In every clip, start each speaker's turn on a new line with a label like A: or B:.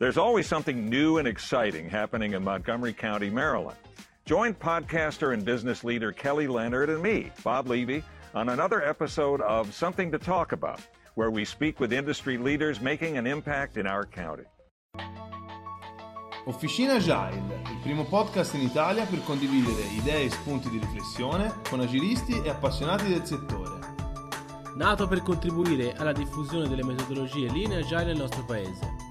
A: There's always something new and exciting happening in Montgomery County, Maryland. Join podcaster and business leader Kelly Leonard and me, Bob Levy, on another episode of Something to Talk About, where we speak with industry leaders making an impact in our county.
B: Officina Agile, il primo podcast in Italia per condividere idee e spunti di riflessione con agilisti e appassionati del settore.
C: Nato per contribuire alla diffusione delle metodologie Lean e Agile nel nostro paese.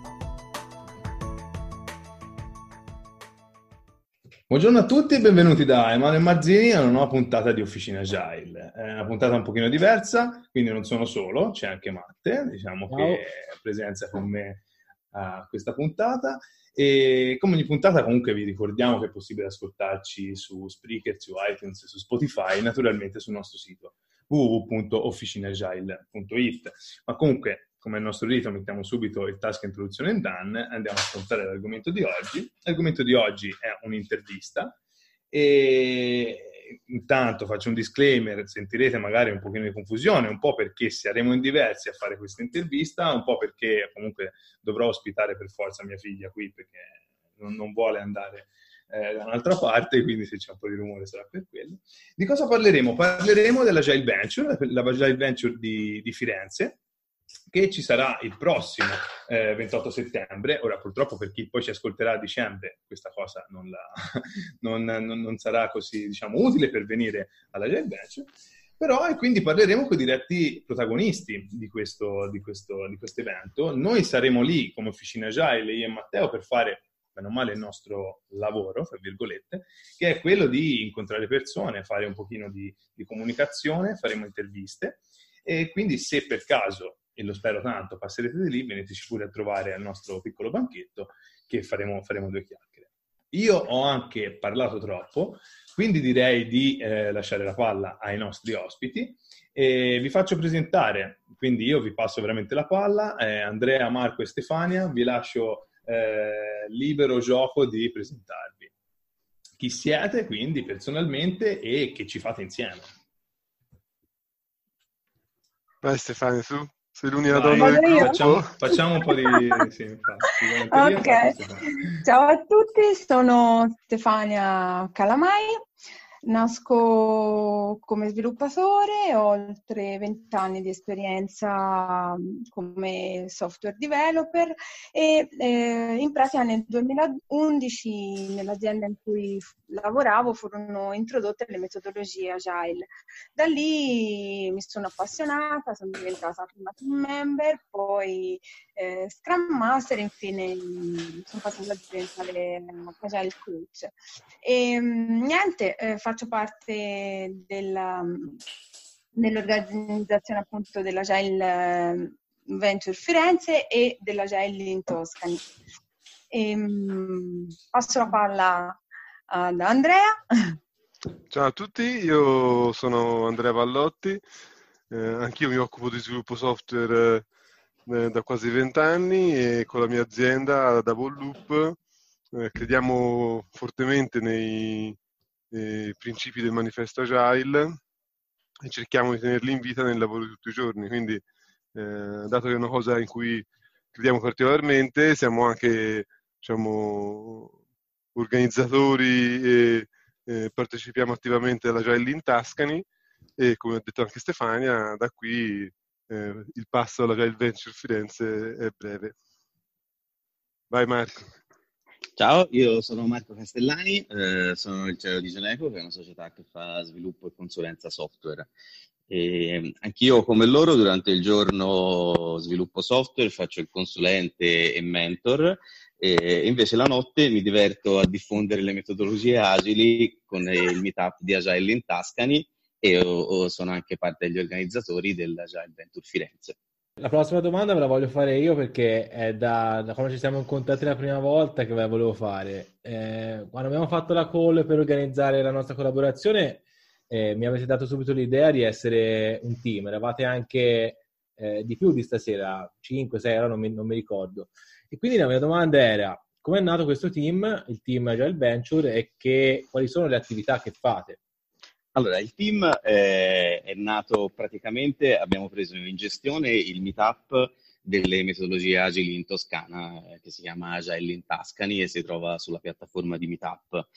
B: Buongiorno a tutti e benvenuti da Emanuele Marzini a una nuova puntata di Officina Agile. È una puntata un pochino diversa, quindi non sono solo, c'è anche Matte, diciamo Ciao. che è presenza con me a questa puntata. E come ogni puntata comunque vi ricordiamo che è possibile ascoltarci su Spreaker, su iTunes, su Spotify e naturalmente sul nostro sito www.officinagile.it. Ma comunque come il nostro rito, mettiamo subito il task introduzione and done, andiamo a affrontare l'argomento di oggi. L'argomento di oggi è un'intervista e intanto faccio un disclaimer, sentirete magari un pochino di confusione, un po' perché saremo in diversi a fare questa intervista, un po' perché comunque dovrò ospitare per forza mia figlia qui perché non, vuole andare eh, da un'altra parte, quindi se c'è un po' di rumore sarà per quello. Di cosa parleremo? Parleremo della Agile Venture, la Agile Venture di, di Firenze, che ci sarà il prossimo eh, 28 settembre. Ora, purtroppo, per chi poi ci ascolterà a dicembre, questa cosa non, la, non, non, non sarà così diciamo, utile per venire alla Agile Bench. Però, e quindi parleremo con i diretti protagonisti di questo, di, questo, di evento. Noi saremo lì come Officina Agile, io e Matteo, per fare bene o male il nostro lavoro, tra virgolette, che è quello di incontrare persone, fare un pochino di, di comunicazione, faremo interviste e quindi se per caso e lo spero tanto, passerete di lì, veniteci pure a trovare al nostro piccolo banchetto che faremo, faremo due chiacchiere. Io ho anche parlato troppo, quindi direi di eh, lasciare la palla ai nostri ospiti e vi faccio presentare, quindi io vi passo veramente la palla, eh, Andrea, Marco e Stefania, vi lascio eh, libero gioco di presentarvi. Chi siete quindi personalmente e che ci fate insieme?
D: Vai Stefania, su. Sei l'unica donna del
B: gruppo. Facciamo, facciamo, un po' di... Sì, infatti,
E: ok. Ciao a tutti, sono Stefania Calamai, Nasco come sviluppatore, ho oltre 20 anni di esperienza mm, come software developer e eh, in pratica nel 2011 nell'azienda in cui lavoravo furono introdotte le metodologie agile. Da lì mi sono appassionata, sono diventata prima team member, poi eh, Scrum Master infine mm, sono passata a diventare agile coach. E mm, niente, eh, faccio parte della, dell'organizzazione appunto dell'Agile eh, Venture Firenze e dell'Agile in Toscani. E, um, passo la palla ad Andrea.
D: Ciao a tutti, io sono Andrea Vallotti, eh, anch'io mi occupo di sviluppo software eh, da quasi vent'anni e con la mia azienda Double Loop eh, crediamo fortemente nei, eh, principi del manifesto Agile e cerchiamo di tenerli in vita nel lavoro di tutti i giorni. Quindi, eh, dato che è una cosa in cui crediamo particolarmente, siamo anche diciamo, organizzatori e eh, partecipiamo attivamente all'Agile in Tascani e come ha detto anche Stefania, da qui eh, il passo all'Agile Venture Firenze è breve. Vai Marco.
F: Ciao, io sono Marco Castellani, eh, sono il CEO di Geneco, che è una società che fa sviluppo e consulenza software. E anch'io, come loro, durante il giorno sviluppo software, faccio il consulente e mentor, e invece la notte mi diverto a diffondere le metodologie agili con il meetup di Agile in Tascani e o, o sono anche parte degli organizzatori dell'Agile Venture Firenze.
C: La prossima domanda ve la voglio fare io perché è da, da quando ci siamo incontrati la prima volta che ve la volevo fare. Eh, quando abbiamo fatto la call per organizzare la nostra collaborazione, eh, mi avete dato subito l'idea di essere un team. Eravate anche eh, di più di stasera, 5, 6, ora non mi, non mi ricordo. E quindi la mia domanda era, come è nato questo team, il team Agile Venture, e che, quali sono le attività che fate?
F: Allora, il team è, è nato praticamente, abbiamo preso in gestione il meetup delle metodologie agili in Toscana, eh, che si chiama Agile in Tascani e si trova sulla piattaforma di Meetup.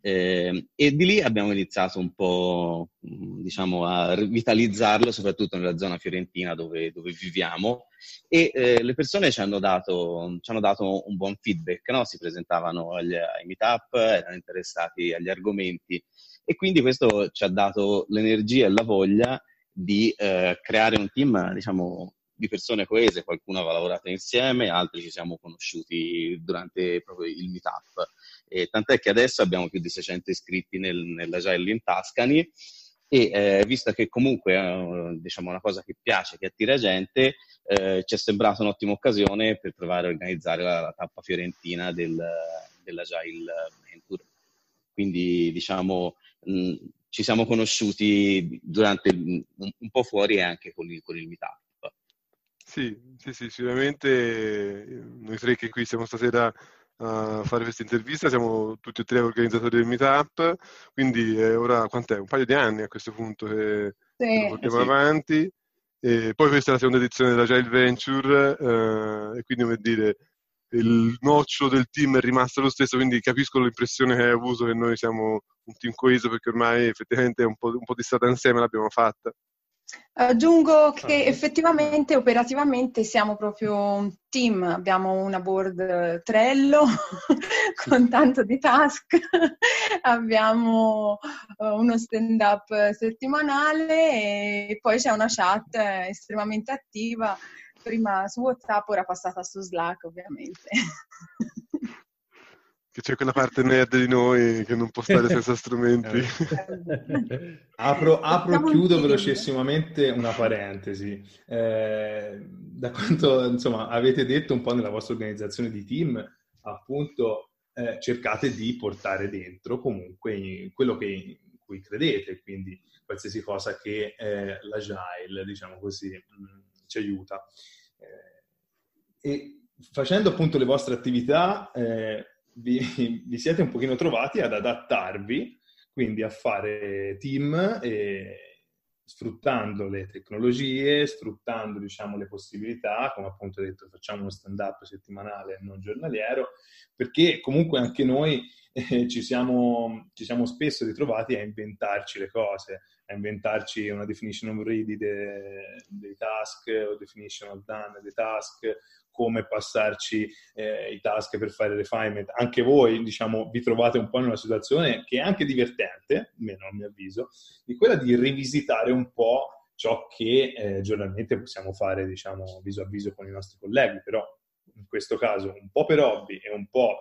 F: Eh, e di lì abbiamo iniziato un po' diciamo, a rivitalizzarlo, soprattutto nella zona fiorentina dove, dove viviamo. E eh, le persone ci hanno dato, ci hanno dato un buon feedback, no? si presentavano agli, ai meetup, erano interessati agli argomenti e quindi questo ci ha dato l'energia e la voglia di eh, creare un team, diciamo, di persone coese, qualcuno aveva lavorato insieme, altri ci siamo conosciuti durante proprio il meetup. E tant'è che adesso abbiamo più di 600 iscritti nel, nell'Agile in Tascani e eh, visto che comunque eh, diciamo, una cosa che piace, che attira gente, eh, ci è sembrata un'ottima occasione per provare a organizzare la, la tappa fiorentina del, dell'Agile Venture. Quindi diciamo mh, ci siamo conosciuti durante un, un po' fuori e anche con il, con il meetup.
D: Sì, sì, sì, sicuramente eh, noi tre che qui siamo stasera a fare questa intervista, siamo tutti e tre organizzatori del Meetup, quindi è ora quant'è? Un paio di anni a questo punto che, sì, lo portiamo sì. avanti. E poi questa è la seconda edizione della Giant Venture eh, e quindi come dire il noccio del team è rimasto lo stesso, quindi capisco l'impressione che hai avuto che noi siamo un team coeso perché ormai effettivamente un po', un po di strada insieme l'abbiamo fatta.
E: Aggiungo che effettivamente operativamente siamo proprio un team, abbiamo una board Trello con tanto di task, abbiamo eh, uno stand up settimanale e poi c'è una chat estremamente attiva, prima su WhatsApp, ora passata su Slack ovviamente.
D: che c'è quella parte nerd di noi che non può stare senza strumenti.
B: apro, apro chiudo velocissimamente una parentesi. Eh, da quanto insomma, avete detto un po' nella vostra organizzazione di team, appunto eh, cercate di portare dentro comunque quello che, in cui credete, quindi qualsiasi cosa che eh, l'agile, diciamo così, mh, mm, ci aiuta. Eh, e facendo appunto le vostre attività, eh, vi, vi, siete un pochino trovati ad adattarvi, quindi a fare team e sfruttando le tecnologie, sfruttando diciamo, le possibilità, come appunto detto facciamo uno stand-up settimanale non giornaliero, perché comunque anche noi eh, ci, siamo, ci, siamo, spesso ritrovati a inventarci le cose, inventarci una definition of ready dei task o definition of done dei task come passarci eh, i task per fare refinement. Anche voi, diciamo, vi trovate un po' in una situazione che è anche divertente, almeno a mio avviso, di quella di rivisitare un po' ciò che eh, giornalmente possiamo fare, diciamo, viso a viso con i nostri colleghi, però in questo caso un po' per hobby e un po'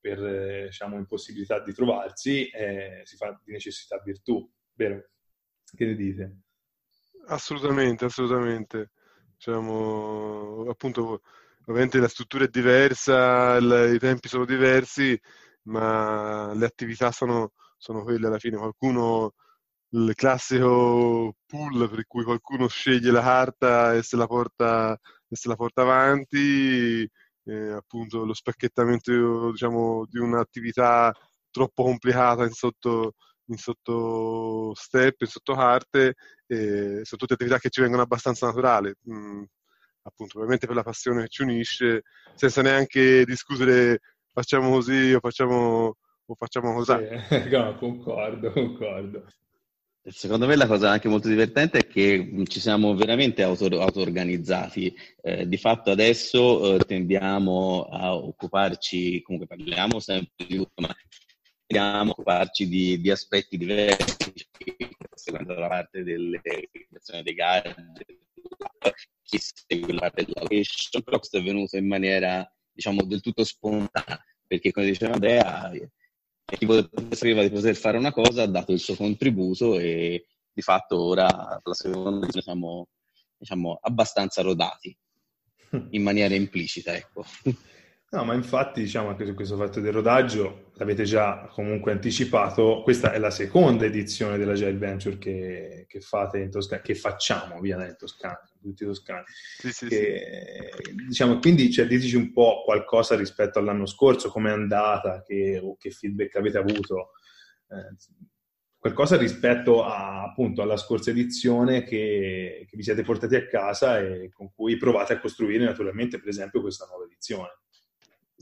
B: per, eh, diciamo, impossibilità di trovarsi, eh, si fa di necessità virtù, vero? Che ne dite?
D: Assolutamente, assolutamente. Diciamo, appunto, ovviamente la struttura è diversa, il, i tempi sono diversi, ma le attività sono, sono quelle alla fine. Qualcuno, il classico pool per cui qualcuno sceglie la carta e se la porta, se la porta avanti, eh, appunto lo spacchettamento diciamo, di un'attività troppo complicata in sotto, in sotto step, in sotto carte, eh, sono tutte attività che ci vengono abbastanza naturali. Mm, appunto, ovviamente per la passione che ci unisce, senza neanche discutere facciamo così o facciamo, o facciamo così.
B: Sì, no, concordo, concordo.
F: Secondo me la cosa anche molto divertente è che ci siamo veramente auto, auto-organizzati. Eh, di fatto adesso eh, tendiamo a occuparci, comunque parliamo sempre di tutto, ma a occuparci di, di aspetti diversi, seguendo la parte delle creazione dei gadget, chi segue la location, però questo è venuto in maniera, diciamo, del tutto spontanea, perché come diceva Andrea, chi sapeva di poter fare una cosa ha dato il suo contributo e di fatto ora la seconda siamo diciamo, abbastanza rodati in maniera implicita. Ecco.
B: No, ma infatti, diciamo anche su questo fatto del rodaggio, l'avete già comunque anticipato, questa è la seconda edizione della Gel Venture che, che fate in Toscana, che facciamo via in Toscana, tutti i toscani. Sì, sì, che, sì. Diciamo, quindi cioè, diteci un po' qualcosa rispetto all'anno scorso, com'è andata, che, o che feedback avete avuto. Eh, qualcosa rispetto a, appunto alla scorsa edizione che, che vi siete portati a casa e con cui provate a costruire naturalmente, per esempio, questa nuova edizione.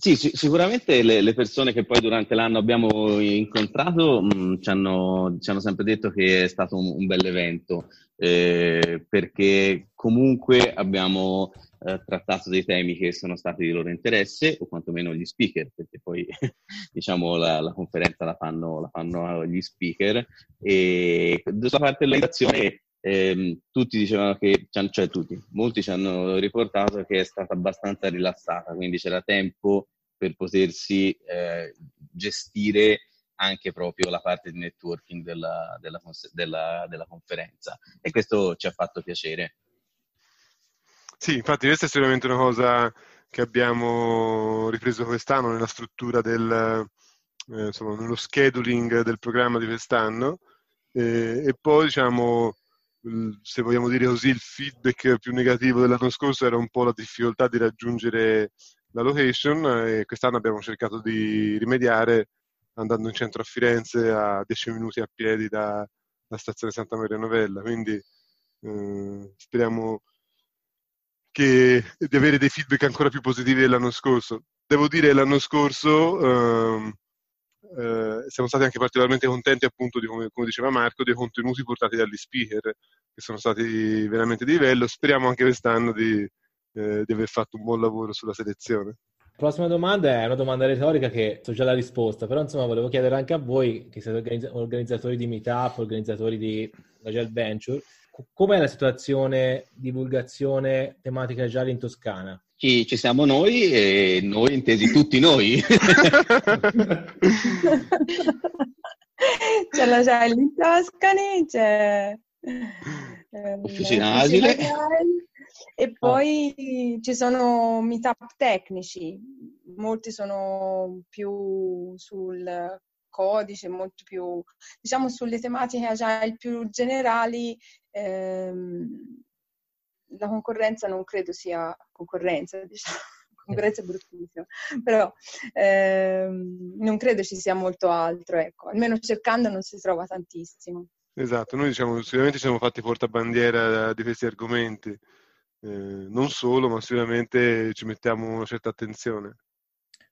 F: Sì, sicuramente le, le, persone che poi durante l'anno abbiamo incontrato mh, mm, ci, hanno, ci, hanno, sempre detto che è stato un, un bel evento, eh, perché comunque abbiamo eh, trattato dei temi che sono stati di loro interesse, o quantomeno gli speaker, perché poi diciamo la, la conferenza la fanno, la fanno, gli speaker. E sulla parte dell'educazione eh, tutti dicevano che, cioè tutti, molti ci hanno riportato che è stata abbastanza rilassata, quindi c'era tempo per potersi eh, gestire anche proprio la parte di networking della, della, della, della conferenza e questo ci ha fatto piacere.
D: Sì, infatti questa è sicuramente una cosa che abbiamo ripreso quest'anno nella struttura del, eh, insomma, nello scheduling del programma di quest'anno eh, e poi diciamo se vogliamo dire così, il feedback più negativo dell'anno scorso era un po' la difficoltà di raggiungere la location e quest'anno abbiamo cercato di rimediare andando in centro a Firenze a 10 minuti a piedi dalla stazione Santa Maria Novella. Quindi eh, speriamo che, di avere dei feedback ancora più positivi dell'anno scorso. Devo dire l'anno scorso eh, eh, siamo stati anche particolarmente contenti appunto di come, come, diceva Marco dei contenuti portati dagli speaker che sono stati veramente di livello speriamo anche quest'anno di, eh, di aver fatto un buon lavoro sulla selezione
C: prossima domanda è una domanda retorica che so già la risposta, però insomma volevo chiedere anche a voi, che siete organizz- organizzatori di Meetup, organizzatori di Agile Venture, com'è la situazione divulgazione tematica Agile in Toscana?
F: Ci, ci, siamo noi e noi intesi tutti noi.
E: c'è l'Agile in Toscani, c'è
F: ehm, Officina Agile.
E: E ah. poi oh. ci sono meetup tecnici, molti sono più sul codice, molto più, diciamo, sulle tematiche agile più generali. Ehm, la concorrenza non credo sia concorrenza, diciamo. Concorrenza è bruttissima, però ehm, non credo ci sia molto altro, ecco. Almeno cercando non si trova tantissimo.
D: Esatto, noi diciamo sicuramente ci siamo fatti portabandiera di questi argomenti. Eh, non solo, ma sicuramente ci mettiamo una certa attenzione.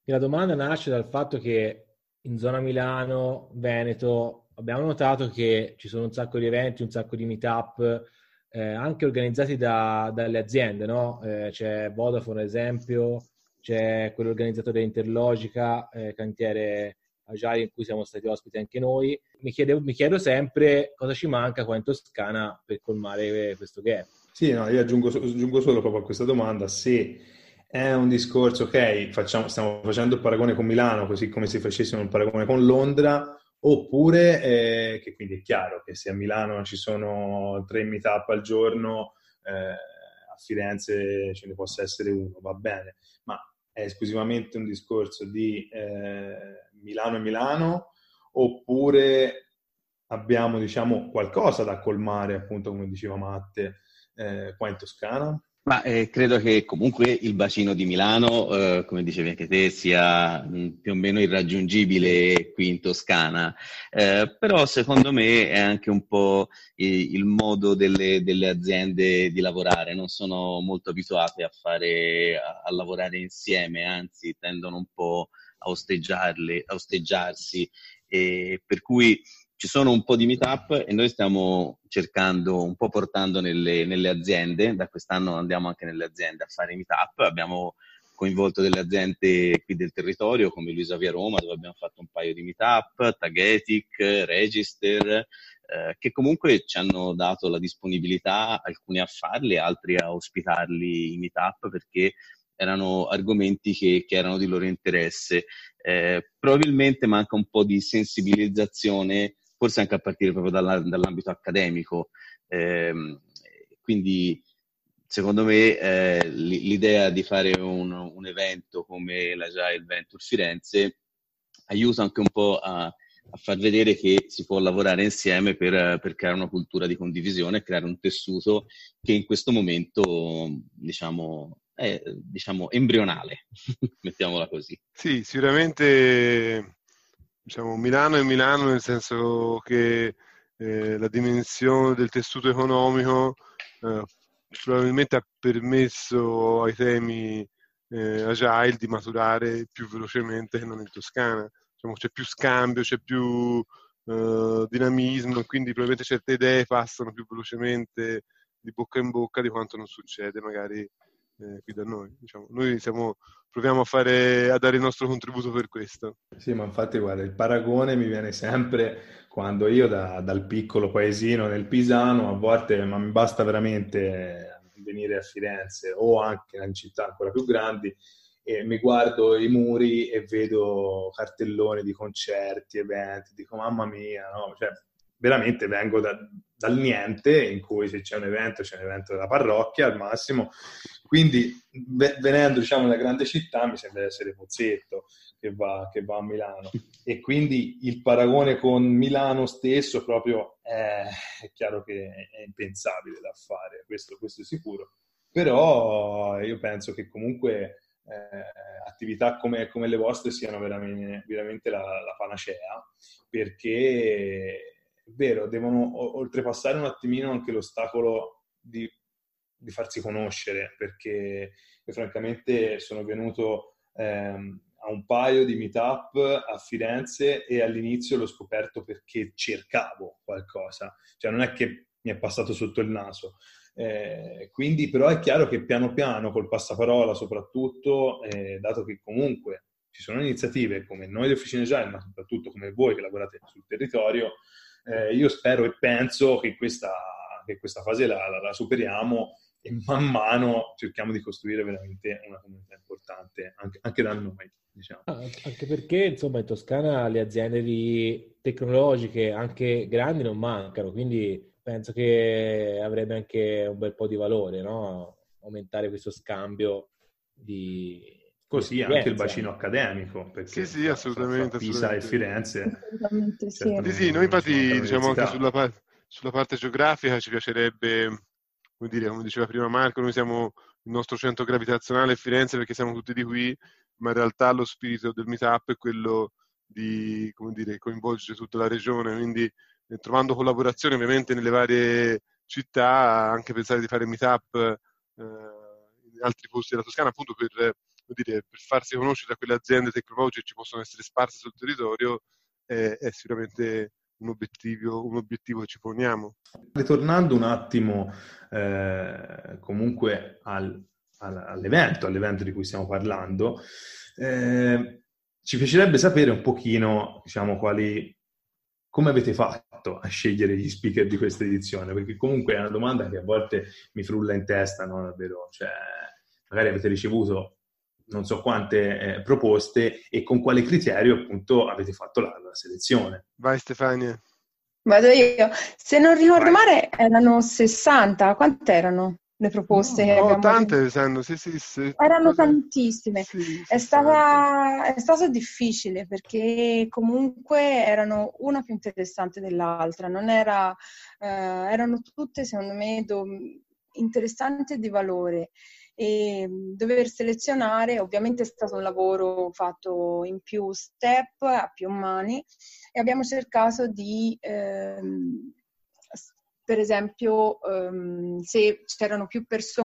C: La domanda nasce dal fatto che in zona Milano, Veneto, abbiamo notato che ci sono un sacco di eventi, un sacco di meetup, eh, anche organizzati da, dalle aziende, no? eh, c'è Vodafone, ad esempio, c'è quello organizzato da Interlogica, eh, cantiere Agile in cui siamo stati ospiti anche noi. Mi, chiedevo, mi chiedo sempre cosa ci manca qua in Toscana per colmare questo gap.
B: Sì, no, io aggiungo, aggiungo solo proprio a questa domanda se è un discorso, ok, facciamo, stiamo facendo il paragone con Milano, così come se facessimo il paragone con Londra, oppure, eh, che quindi è chiaro che se a Milano ci sono tre meetup al giorno, eh, a Firenze ce ne possa essere uno, va bene, ma è esclusivamente un discorso di eh, Milano e Milano, oppure abbiamo, diciamo, qualcosa da colmare, appunto, come diceva Matte, eh, qua in Toscana?
F: Ma eh, credo che comunque il bacino di Milano, eh, come dicevi anche te, sia mh, mm, più o meno irraggiungibile qui in Toscana, eh, però secondo me è anche un po' il, il modo delle, delle, aziende di lavorare, non sono molto abituate a, fare, a, a lavorare insieme, anzi tendono un po' a, a osteggiarsi, per cui ci sono un po' di meetup e noi stiamo cercando, un po' portando nelle, nelle, aziende, da quest'anno andiamo anche nelle aziende a fare meetup, abbiamo coinvolto delle aziende qui del territorio come Luisa Via Roma dove abbiamo fatto un paio di meetup, Tagetic, Register, eh, che comunque ci hanno dato la disponibilità, alcuni a farli, altri a ospitarli in meetup perché erano argomenti che, che erano di loro interesse. Eh, probabilmente manca un po' di sensibilizzazione forse anche a partire proprio dalla, dall'ambito accademico. Eh, quindi secondo me eh, l'idea di fare un, un, evento come l'Agile Venture Firenze aiuta anche un po' a, a far vedere che si può lavorare insieme per, per, creare una cultura di condivisione, creare un tessuto che in questo momento diciamo, è diciamo, embrionale, mettiamola così.
D: Sì, sicuramente diciamo, Milano è Milano nel senso che eh, la dimensione del tessuto economico eh, probabilmente ha permesso ai temi eh, agile di maturare più velocemente che non in Toscana. Diciamo, c'è più scambio, c'è più eh, dinamismo e quindi probabilmente certe idee passano più velocemente di bocca in bocca di quanto non succede magari eh, qui da noi. Diciamo. Noi siamo, proviamo a, fare, a dare il nostro contributo per questo.
B: Sì, ma infatti guarda, il paragone mi viene sempre quando io da, dal piccolo paesino nel Pisano, a volte ma mi basta veramente venire a Firenze o anche in città ancora più grandi e mi guardo i muri e vedo cartelloni di concerti, eventi, dico mamma mia, no? Cioè, veramente vengo da, dal niente, in cui se c'è un evento, c'è un evento della parrocchia al massimo. Quindi, venendo diciamo nella grande città, mi sembra essere Pozzetto che va, che va a Milano. E quindi il paragone con Milano stesso proprio è, è chiaro che è impensabile da fare, questo, questo è sicuro. Però io penso che comunque eh, attività come, come, le vostre siano veramente, veramente la, la panacea, perché è vero, devono oltrepassare un attimino anche l'ostacolo di, di farsi conoscere, perché io francamente sono venuto ehm, a un paio di meetup a Firenze e all'inizio l'ho scoperto perché cercavo qualcosa, cioè non è che mi è passato sotto il naso. Eh, quindi però è chiaro che piano piano, col passaparola soprattutto, eh, dato che comunque ci sono iniziative come noi di Officine Agile, ma soprattutto come voi che lavorate sul territorio, eh, io spero e penso che questa, che questa fase la, la, la, superiamo e man mano cerchiamo di costruire veramente una comunità importante anche, anche da noi. Diciamo.
C: Ah, anche perché insomma in Toscana le aziende di tecnologiche anche grandi non mancano, quindi penso che avrebbe anche un bel po' di valore no? aumentare questo scambio di,
B: Così anche il bacino accademico.
D: Perché, sì, sì, assolutamente.
B: Pisa
D: assolutamente.
B: e Firenze.
E: Sì.
D: sì, sì, noi infatti diciamo anche sulla, par- sulla, parte geografica ci piacerebbe, come, dire, come diceva prima Marco, noi siamo il nostro centro gravitazionale è Firenze perché siamo tutti di qui, ma in realtà lo spirito del meetup è quello di come dire, coinvolgere tutta la regione, quindi eh, trovando collaborazioni ovviamente nelle varie città, anche pensare di fare meetup eh, in altri posti della Toscana appunto per dire, per farsi conoscere da quelle aziende tecnologiche che ci possono essere sparse sul territorio è, è sicuramente un obiettivo, un obiettivo, che ci poniamo.
B: Ritornando un attimo eh, comunque al, al, all'evento, all'evento di cui stiamo parlando, eh, ci piacerebbe sapere un pochino, diciamo, quali, come avete fatto a scegliere gli speaker di questa edizione? Perché comunque è una domanda che a volte mi frulla in testa, no? Davvero, cioè, magari avete ricevuto non so quante eh, proposte e con quale criterio appunto avete fatto la, la selezione.
D: Vai Stefania.
E: Vado io. Se non ricordo male erano 60, quante erano? le proposte
D: no, no tante sanno, sì, sì, sì.
E: erano tantissime sì, è, stata, è, stato difficile perché comunque erano una più interessante dell'altra non era, eh, erano tutte secondo me do, interessanti e di valore e dover selezionare ovviamente è stato un lavoro fatto in più step, a più mani e abbiamo cercato di ehm, per esempio ehm, se c'erano più persone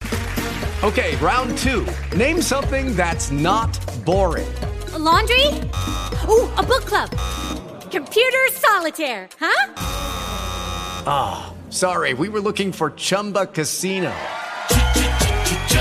G: Ok, round 2. Name something that's not boring.
H: A laundry? Oh, a book club. Computer solitaire, huh?
G: Ah, oh, sorry. We were looking for Chumba Casino.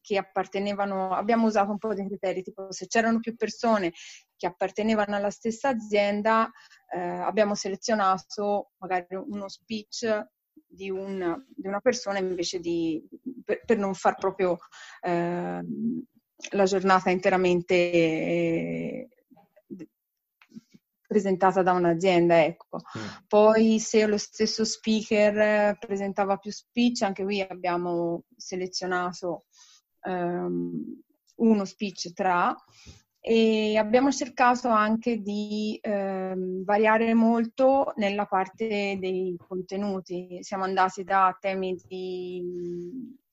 E: Che appartenevano, abbiamo usato un po' di criteri, tipo se c'erano più persone che appartenevano alla stessa azienda, eh, abbiamo selezionato magari uno speech di, un, di una persona invece di, per, per non far proprio eh, la giornata interamente eh, presentata da un'azienda, ecco. Mm. Poi se lo stesso speaker presentava più speech, anche qui abbiamo selezionato um, uno speech tra e abbiamo cercato anche di ehm, variare molto nella parte dei contenuti. Siamo andati da temi di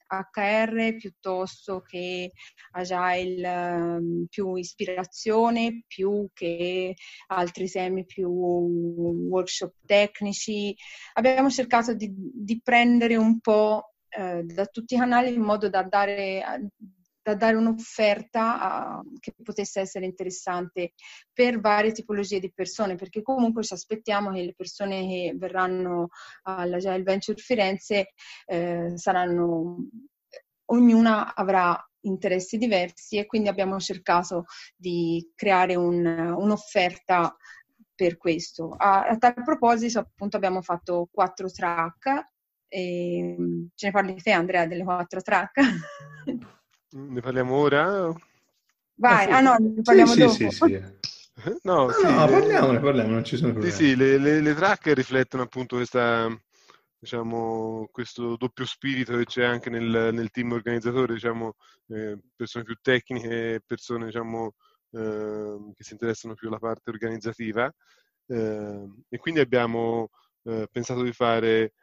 E: HR piuttosto che agile ehm, più ispirazione, più che altri temi più workshop tecnici. Abbiamo cercato di, di prendere un po' eh, da tutti i canali in modo da dare da dare un'offerta a, che potesse essere interessante per varie tipologie di persone, perché comunque ci aspettiamo che le persone che verranno all'Agile Venture Firenze eh, saranno, ognuna avrà interessi diversi e quindi abbiamo cercato di creare un, un'offerta per questo. A, a, tal proposito, appunto, abbiamo fatto quattro track. E, ce ne parli te, Andrea, delle quattro track?
D: Ne parliamo ora?
E: Vai, ah, no, ne parliamo
B: sì,
E: dopo.
B: Sì, sì, sì.
D: No,
B: no,
D: sì,
B: no parliamone, parliamo, non ci sono
D: problemi. Sì, sì, le, le, le track riflettono appunto questa, diciamo, questo doppio spirito che c'è anche nel, nel team organizzatore, diciamo, eh, persone più tecniche, persone diciamo, eh, che si interessano più alla parte organizzativa. Eh, e quindi abbiamo eh, pensato di fare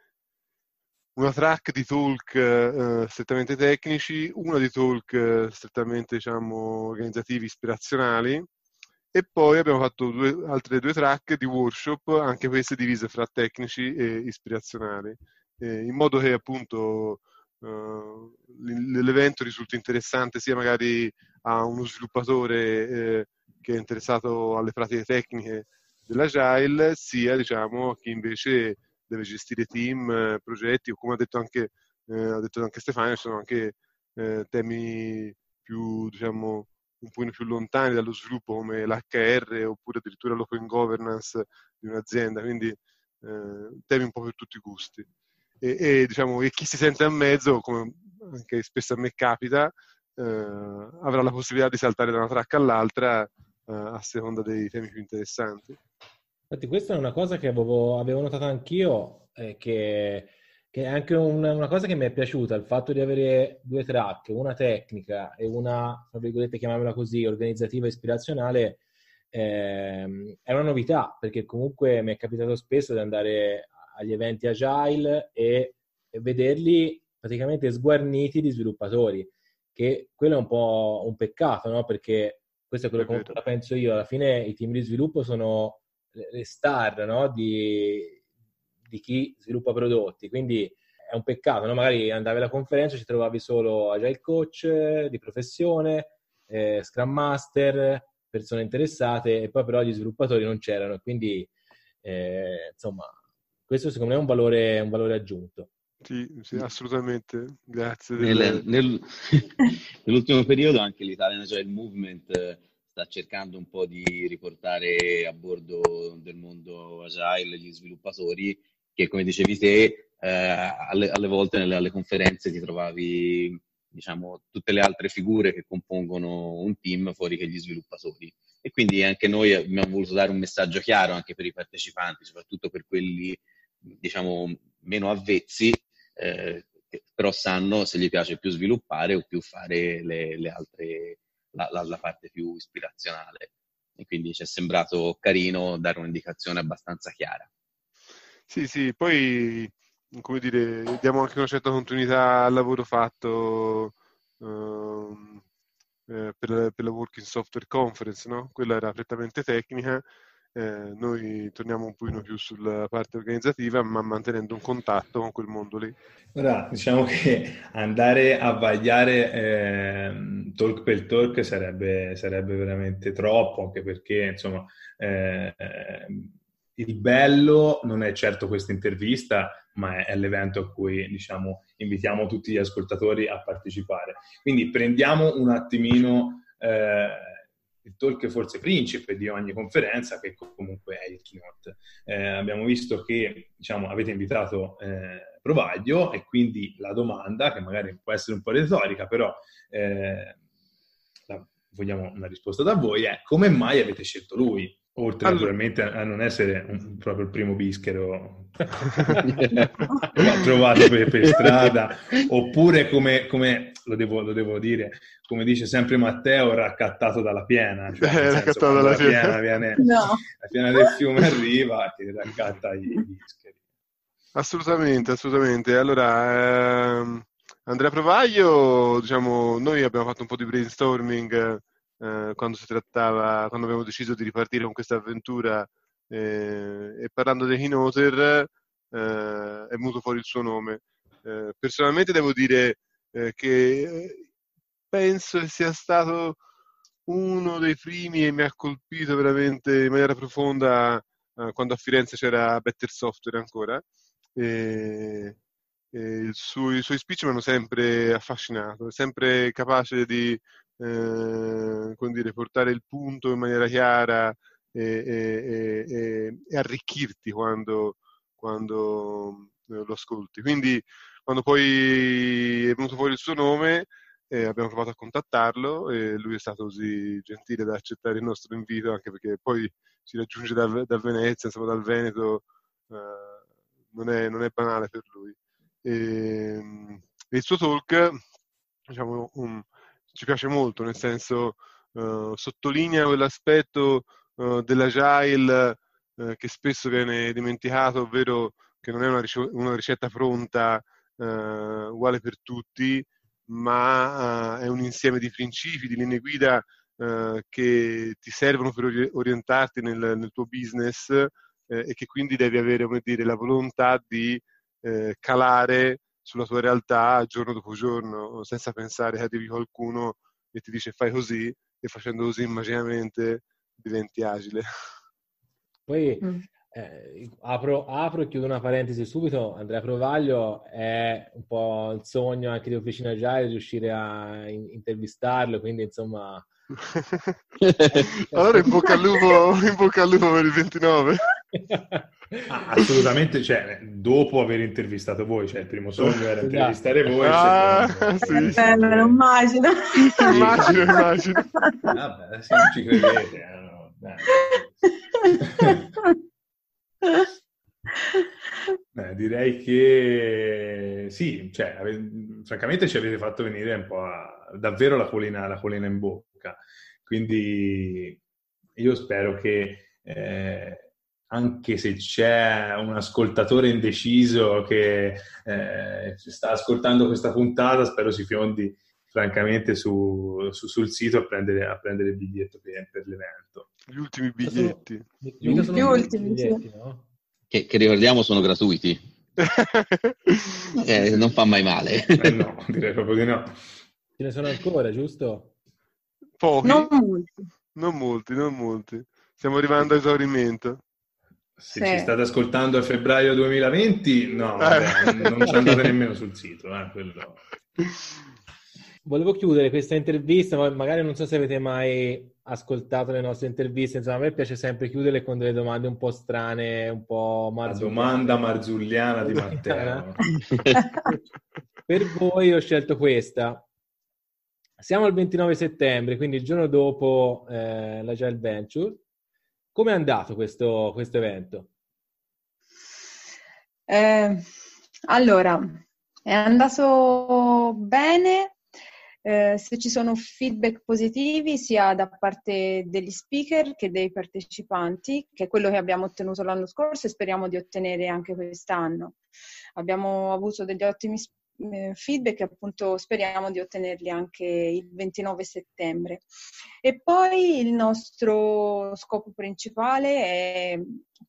D: una track di talk eh, strettamente tecnici, una di talk eh, strettamente diciamo, organizzativi, ispirazionali e poi abbiamo fatto due, altre due track di workshop, anche queste divise fra tecnici e ispirazionali, eh, in modo che appunto eh, l'evento risulti interessante sia magari a uno sviluppatore eh, che è interessato alle pratiche tecniche dell'agile, sia diciamo a chi invece deve gestire team, eh, progetti o come ha detto anche, eh, ha detto anche Stefano, ci sono anche eh, temi più, diciamo, un po' più lontani dallo sviluppo come l'HR oppure addirittura l'open governance di un'azienda, quindi eh, temi un po' per tutti i gusti. E, e, diciamo, e chi si sente a mezzo, come anche spesso a me capita, eh, avrà la possibilità di saltare da una track all'altra eh, a seconda dei temi più interessanti.
C: Infatti questa è una cosa che avevo, avevo notato anch'io, eh, che, che, è anche una, una, cosa che mi è piaciuta, il fatto di avere due track, una tecnica e una, tra virgolette, chiamiamola così, organizzativa e ispirazionale, eh, è una novità, perché comunque mi è capitato spesso di andare agli eventi agile e, e vederli praticamente sguarniti di sviluppatori, che quello è un po' un peccato, no? Perché questo è quello che penso io, alla fine i team di sviluppo sono le star no? di, di, chi sviluppa prodotti. Quindi è un peccato, no? magari andavi alla conferenza e ci trovavi solo agile coach di professione, eh, scrum master, persone interessate e poi però gli sviluppatori non c'erano. Quindi eh, insomma, questo secondo me è un valore, un valore aggiunto.
D: Sì, sì, assolutamente, grazie.
F: Nel, nel, nell'ultimo periodo anche l'Italian Agile Movement sta cercando un po' di riportare a bordo del mondo agile gli sviluppatori che, come dicevi te, eh, alle, alle, volte nelle alle conferenze ti trovavi diciamo, tutte le altre figure che compongono un team fuori che gli sviluppatori. E quindi anche noi abbiamo voluto dare un messaggio chiaro anche per i partecipanti, soprattutto per quelli diciamo, meno avvezzi, eh, però sanno se gli piace più sviluppare o più fare le, le altre la, la, parte più ispirazionale. E quindi ci è sembrato carino dare un'indicazione abbastanza chiara.
D: Sì, sì, poi come dire, diamo anche una certa continuità al lavoro fatto uh, eh, per, per, la Working Software Conference, no? Quella era prettamente tecnica eh, noi torniamo un pochino più sulla parte organizzativa, ma mantenendo un contatto con quel mondo lì.
B: Ora, diciamo che andare a vagliare eh, talk per talk sarebbe, sarebbe, veramente troppo, anche perché, insomma, eh, il bello non è certo questa intervista, ma è l'evento a cui, diciamo, invitiamo tutti gli ascoltatori a partecipare. Quindi prendiamo un attimino eh, il talk forse principe di ogni conferenza, che comunque è il keynote. Eh, abbiamo visto che diciamo, avete invitato eh, Provaglio e quindi la domanda, che magari può essere un po' retorica, però eh, la, vogliamo una risposta da voi, è come mai avete scelto lui? Oltre allora... naturalmente a non essere un, proprio il primo bischero trovato per, per, strada, oppure come, come lo, devo, lo, devo, dire, come dice sempre Matteo, raccattato dalla piena. Cioè, eh, raccattato dalla piena. piena viene, no. La piena del fiume arriva e raccatta i, i bischeri.
D: Assolutamente, assolutamente. Allora, ehm, Andrea Provaglio, diciamo, noi abbiamo fatto un po' di brainstorming eh, quando si trattava, quando abbiamo deciso di ripartire con questa avventura eh, e parlando dei Keynoter eh, è venuto fuori il suo nome. Eh, personalmente devo dire eh, che eh, penso sia stato uno dei primi e mi ha colpito veramente in maniera profonda quando a Firenze c'era Better Software ancora. E, e suo, I suoi speech mi hanno sempre affascinato, sempre capace di eh, dire, portare il punto in maniera chiara e, e, e, e arricchirti quando, quando, eh, lo ascolti. Quindi quando poi è venuto fuori il suo nome eh, abbiamo provato a contattarlo e lui è stato così gentile da accettare il nostro invito anche perché poi ci raggiunge da, da Venezia, insomma dal Veneto, eh, non, è, non, è, banale per lui. E, il suo talk, diciamo, un, ci piace molto, nel senso uh, sottolinea quell'aspetto uh, dell'agile uh, che spesso viene dimenticato, ovvero che non è una, una ricetta pronta uguale per tutti, ma è un insieme di principi, di linee guida che ti servono per orientarti nel, nel tuo business e che quindi devi avere come dire, la volontà di calare sulla tua realtà giorno dopo giorno, senza pensare che arrivi qualcuno e ti dice fai così e facendo così magicamente diventi agile.
C: Poi mm. Eh, apro, apro, e chiudo una parentesi subito. Andrea Provaglio è un po' il sogno anche di Officina Agile riuscire a in- intervistarlo, quindi insomma...
D: allora in bocca al lupo, in bocca al lupo per il 29.
B: Ah, assolutamente, cioè, dopo aver intervistato voi, cioè il primo sogno era intervistare voi. Ah,
E: sì, sì. Eh, lo immagino.
D: immagino, immagino.
B: Vabbè, se non ci credete, eh, no, Beh, direi che sì, cioè, ave... francamente ci avete fatto venire un po' a... davvero la colina, la colina in bocca. Quindi io spero che eh, anche se c'è un ascoltatore indeciso che eh, sta ascoltando questa puntata, spero si fiondi francamente su, su, sul sito a prendere, a prendere il biglietto per, per, l'evento.
D: Gli ultimi biglietti.
E: Gli, ultimi, ultimi biglietti,
F: no? che, che, ricordiamo sono gratuiti. eh, non fa mai male.
B: eh no, direi proprio di no.
C: Ce ne sono ancora, giusto?
D: Pochi.
E: Non molti.
D: Non molti, non molti. Stiamo arrivando a esaurimento.
B: Se sì. ci state ascoltando a febbraio 2020, no, vabbè, non ci andate nemmeno sul sito. Eh, quello...
C: Volevo chiudere questa intervista, ma magari non so se avete mai ascoltato le nostre interviste, insomma a me piace sempre chiuderle con delle domande un po' strane, un po'
B: marzulliane. La domanda marzulliana di Matteo.
C: per voi ho scelto questa. Siamo al 29 settembre, quindi il giorno dopo eh, la Gel Venture come è andato questo, questo evento?
E: Eh, allora, è andato bene. Eh, se ci sono feedback positivi sia da parte degli speaker che dei partecipanti, che è quello che abbiamo ottenuto l'anno scorso e speriamo di ottenere anche quest'anno. Abbiamo avuto degli ottimi eh, feedback e appunto speriamo di ottenerli anche il 29 settembre. E poi il nostro scopo principale è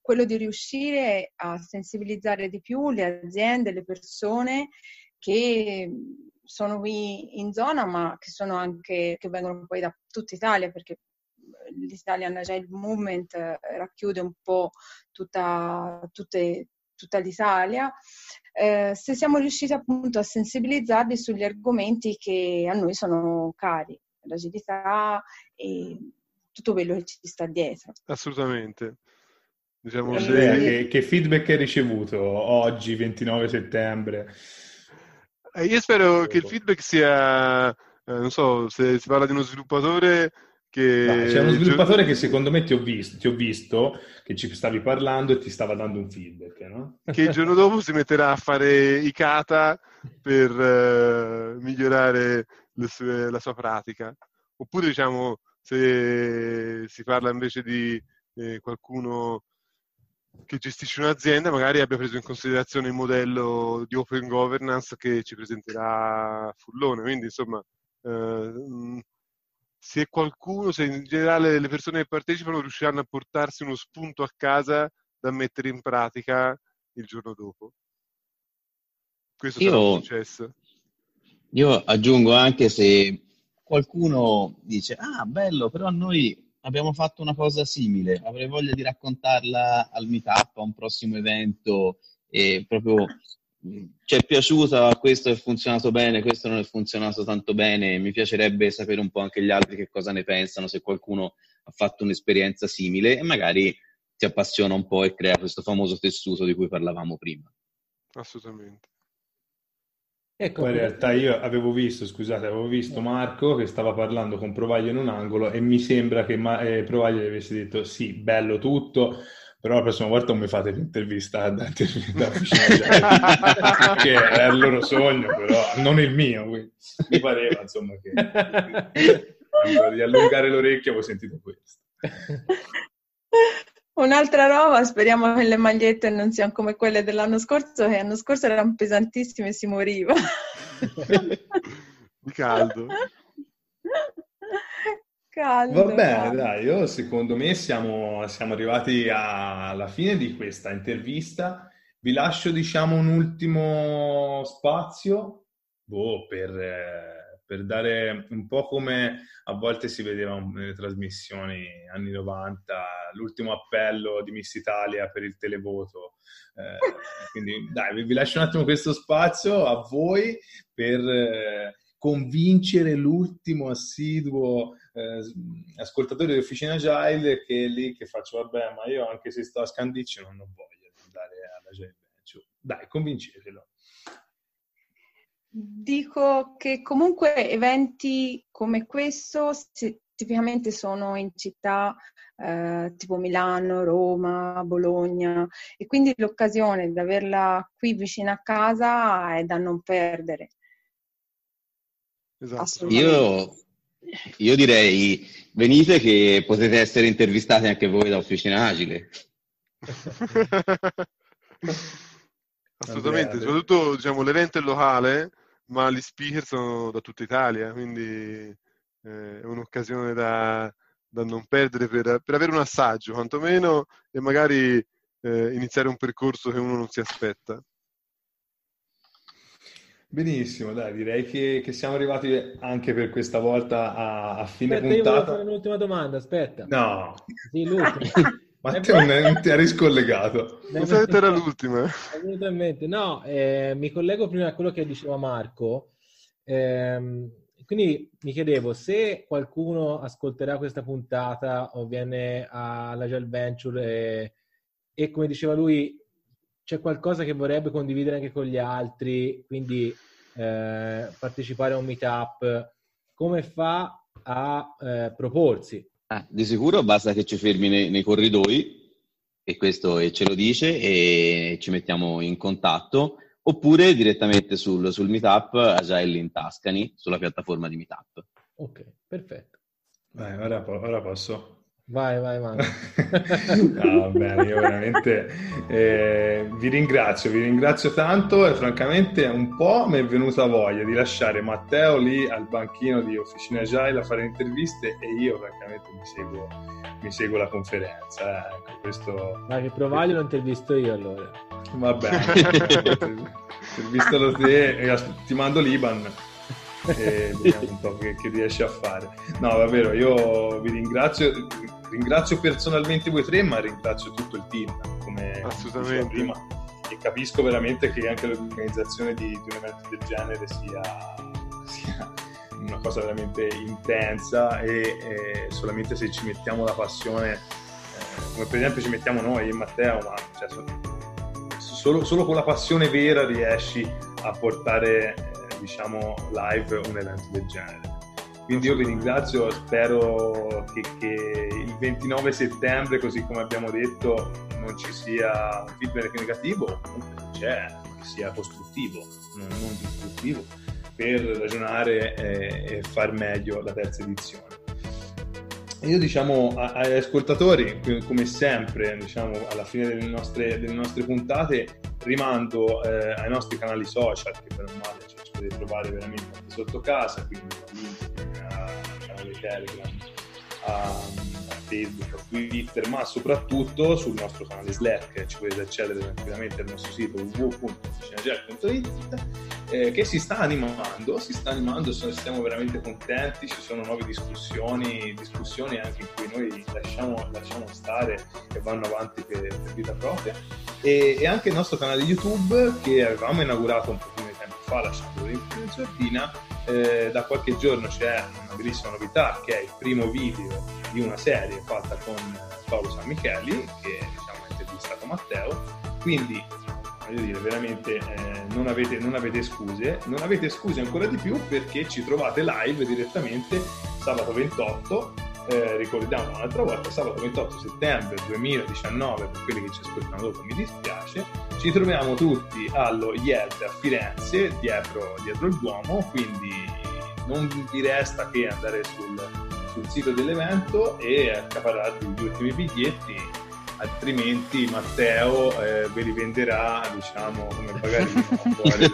E: quello di riuscire a sensibilizzare di più le aziende, le persone che sono qui in zona, ma che sono anche che vengono poi da tutta Italia, perché l'Italian Agile Movement racchiude un po' tutta, tutte, tutta l'Italia, eh, se siamo riusciti appunto a sensibilizzarli sugli argomenti che a noi sono cari, l'agilità e tutto quello che ci sta dietro.
D: Assolutamente. Diciamo, se-
B: che, che feedback hai ricevuto oggi, 29 settembre?
D: Eh, io spero che il feedback sia, eh, non so, se si parla di uno sviluppatore che...
B: Ah, c'è uno sviluppatore che secondo me ti ho visto, ti ho visto che ci stavi parlando e ti stava dando un feedback, no?
D: che il giorno dopo si metterà a fare i kata per eh, migliorare sue- la sua pratica. Oppure, diciamo, se si parla invece di eh, qualcuno che gestisce un'azienda, magari abbia preso in considerazione il modello di open governance che ci presenterà Fullone. Quindi, insomma, eh, se qualcuno, se in generale le persone che partecipano riusciranno a portarsi uno spunto a casa da mettere in pratica il giorno dopo. Questo sarà un
F: Io,
D: successo.
F: io aggiungo anche se qualcuno dice, ah, bello, però noi abbiamo fatto una cosa simile, avrei voglia di raccontarla al meetup, a un prossimo evento, e proprio mh, ci è piaciuta, questo è funzionato bene, questo non è funzionato tanto bene, mi piacerebbe sapere un po' anche gli altri che cosa ne pensano, se qualcuno ha fatto un'esperienza simile e magari ti appassiona un po' e crea questo famoso tessuto di cui parlavamo prima.
D: Assolutamente.
C: Ecco,
B: Poi in realtà io avevo visto, scusate, avevo visto Marco che stava parlando con Provaglio in un angolo e mi sembra che Ma- eh, Provaglio gli avesse detto sì, bello tutto, però la prossima volta non mi fate l'intervista da, da Officina che è il loro sogno, però non il mio. quindi mi pareva insomma che di allungare l'orecchio avevo sentito questo.
E: Un'altra roba, speriamo che le magliette non siano come quelle dell'anno scorso, che l'anno scorso erano pesantissime e si moriva.
D: Di caldo.
E: Caldo,
B: Va bene,
E: caldo.
B: dai, io secondo me siamo, siamo arrivati a- alla fine di questa intervista. Vi lascio, diciamo, un ultimo spazio boh, per, eh, per dare un po' come a volte si vedeva nelle trasmissioni anni 90, l'ultimo appello di Miss Italia per il televoto. Eh, quindi dai, vi, lascio un attimo questo spazio a voi per eh, convincere l'ultimo assiduo eh, ascoltatore di Officina Agile che è lì che faccio, vabbè, ma io anche se sto a Scandiccio non ho voglia di andare all'Agile Bench. Dai, convincetelo.
E: Dico che comunque eventi come questo si- tipicamente sono in città eh, tipo Milano, Roma, Bologna e quindi l'occasione di averla qui vicino a casa è da non perdere.
D: Esatto.
F: Io, io direi venite che potete essere intervistati anche voi da Officina Agile.
D: Assolutamente, soprattutto diciamo, l'evento è locale, ma gli speaker sono da tutta Italia, quindi eh, è un'occasione da, da non perdere per, per avere un assaggio, quantomeno, e magari eh, iniziare un percorso che uno non si aspetta.
B: Benissimo, dai, direi che, che siamo arrivati anche per questa volta a, a fine
C: Aspetta, io
B: puntata.
C: fare un'ultima domanda, aspetta.
B: No,
C: Sì.
B: Matteo non, non ti ha riscollegato.
C: Ne-
D: sapete era l'ultima.
C: Mi è venuto in mente. No, eh, mi collego prima a quello che diceva Marco. Ehm, quindi mi chiedevo se qualcuno ascolterà questa puntata o viene alla Gel Venture e, e come diceva lui, c'è qualcosa che vorrebbe condividere anche con gli altri, quindi eh, partecipare a un meetup, come fa a eh, proporsi?
F: Ah, di sicuro basta che ci fermi nei, nei corridoi e questo e ce lo dice e ci mettiamo in contatto oppure direttamente sul, sul meetup Agile in Tuscany sulla piattaforma di meetup.
C: Ok, perfetto.
B: Vai, ora, ora posso.
C: Vai, vai, Manu.
B: No, bene, io veramente eh, vi ringrazio, vi ringrazio tanto e francamente un po' mi è venuta voglia di lasciare Matteo lì al banchino di Officina Agile a fare interviste e io francamente mi seguo, mi seguo la conferenza. eh. Ecco, questo
C: Dai, che provaglio l'ho intervisto io allora.
B: va bene. Intervistalo te e ti mando l'Iban e vediamo un po' che, che riesci a fare. No, davvero, io vi ringrazio, ringrazio personalmente voi tre, ma ringrazio tutto il team, come
D: Assolutamente.
B: dicevo prima, e capisco veramente che anche l'organizzazione di, di un evento del genere sia, sia una cosa veramente intensa e eh, solamente se ci mettiamo la passione, eh, come per esempio ci mettiamo noi, in Matteo, ma cioè, solo, solo, con la passione vera riesci a portare, eh, diciamo, live un evento del genere. Quindi io vi ringrazio, spero che, che, il 29 settembre, così come abbiamo detto, non ci sia un feedback negativo, comunque c'è, che sia costruttivo, non, non distruttivo, per ragionare e, e far meglio la terza edizione. Io diciamo agli ascoltatori, come sempre, diciamo, alla fine delle nostre, delle nostre puntate, rimando eh, ai nostri canali social, che per un male cioè, ci potete trovare veramente sotto casa, quindi Telegram, a, Facebook, a Twitter, ma soprattutto sul nostro canale Slack, ci potete accedere tranquillamente al nostro sito www.cinegel.it eh, che si sta animando, si sta animando, siamo veramente contenti, ci sono nuove discussioni, discussioni anche in cui noi lasciamo, lasciamo stare e vanno avanti per, per vita propria. E, e, anche il nostro canale YouTube che avevamo inaugurato un pochino di tempo fa lasciando in sordina eh, da qualche giorno c'è una bellissima novità che è il primo video di una serie fatta con Paolo San Micheli che diciamo, ha intervistato Matteo. Quindi voglio dire veramente eh, non, avete, non avete scuse. Non avete scuse ancora di più perché ci trovate live direttamente sabato 28 eh, ricordiamo un'altra volta, sabato 28 settembre 2019, per quelli che ci ascoltano dopo mi dispiace, ci troviamo tutti allo IED a Firenze, dietro, dietro il Duomo, quindi non vi resta che andare sul, sul sito dell'evento e accaparrarvi gli ultimi biglietti, altrimenti Matteo eh, ve li venderà, diciamo, come magari fuori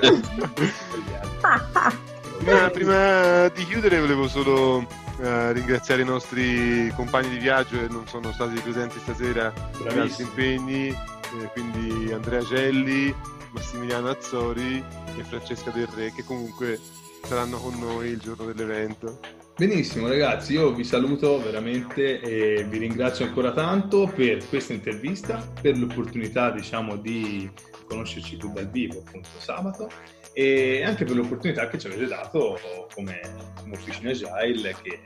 D: prima, prima di chiudere volevo solo uh, ringraziare i nostri compagni di viaggio che non sono stati presenti stasera per altri impegni, eh, quindi Andrea Gelli, Massimiliano Azzori e Francesca Del Re che comunque saranno con noi il giorno dell'evento.
B: Benissimo ragazzi, io vi saluto veramente e vi ringrazio ancora tanto per questa intervista, per l'opportunità diciamo di conoscerci tu dal vivo appunto sabato e anche per l'opportunità che ci avete dato come, come Officina Agile che,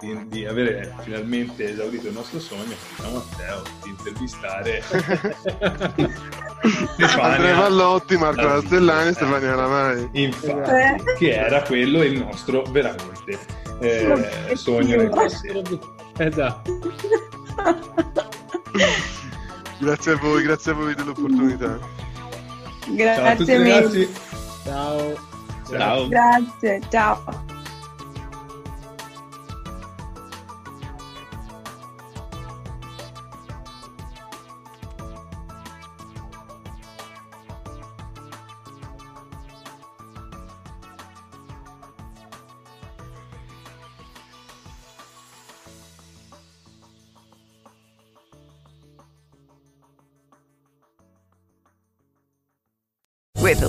B: di, di, avere finalmente esaurito il nostro sogno, diciamo Matteo, di intervistare
D: Andrea Vallotti, Marco Rastellani e Stefania Ramai.
B: Infatti, eh. che era quello il nostro veramente eh, sogno nel passato.
C: Esatto.
D: grazie a voi, grazie a voi dell'opportunità.
E: Grazie
B: ciao a tutti
E: mille.
B: ragazzi.
C: Ciao.
B: Ciao.
E: Grazie, ciao.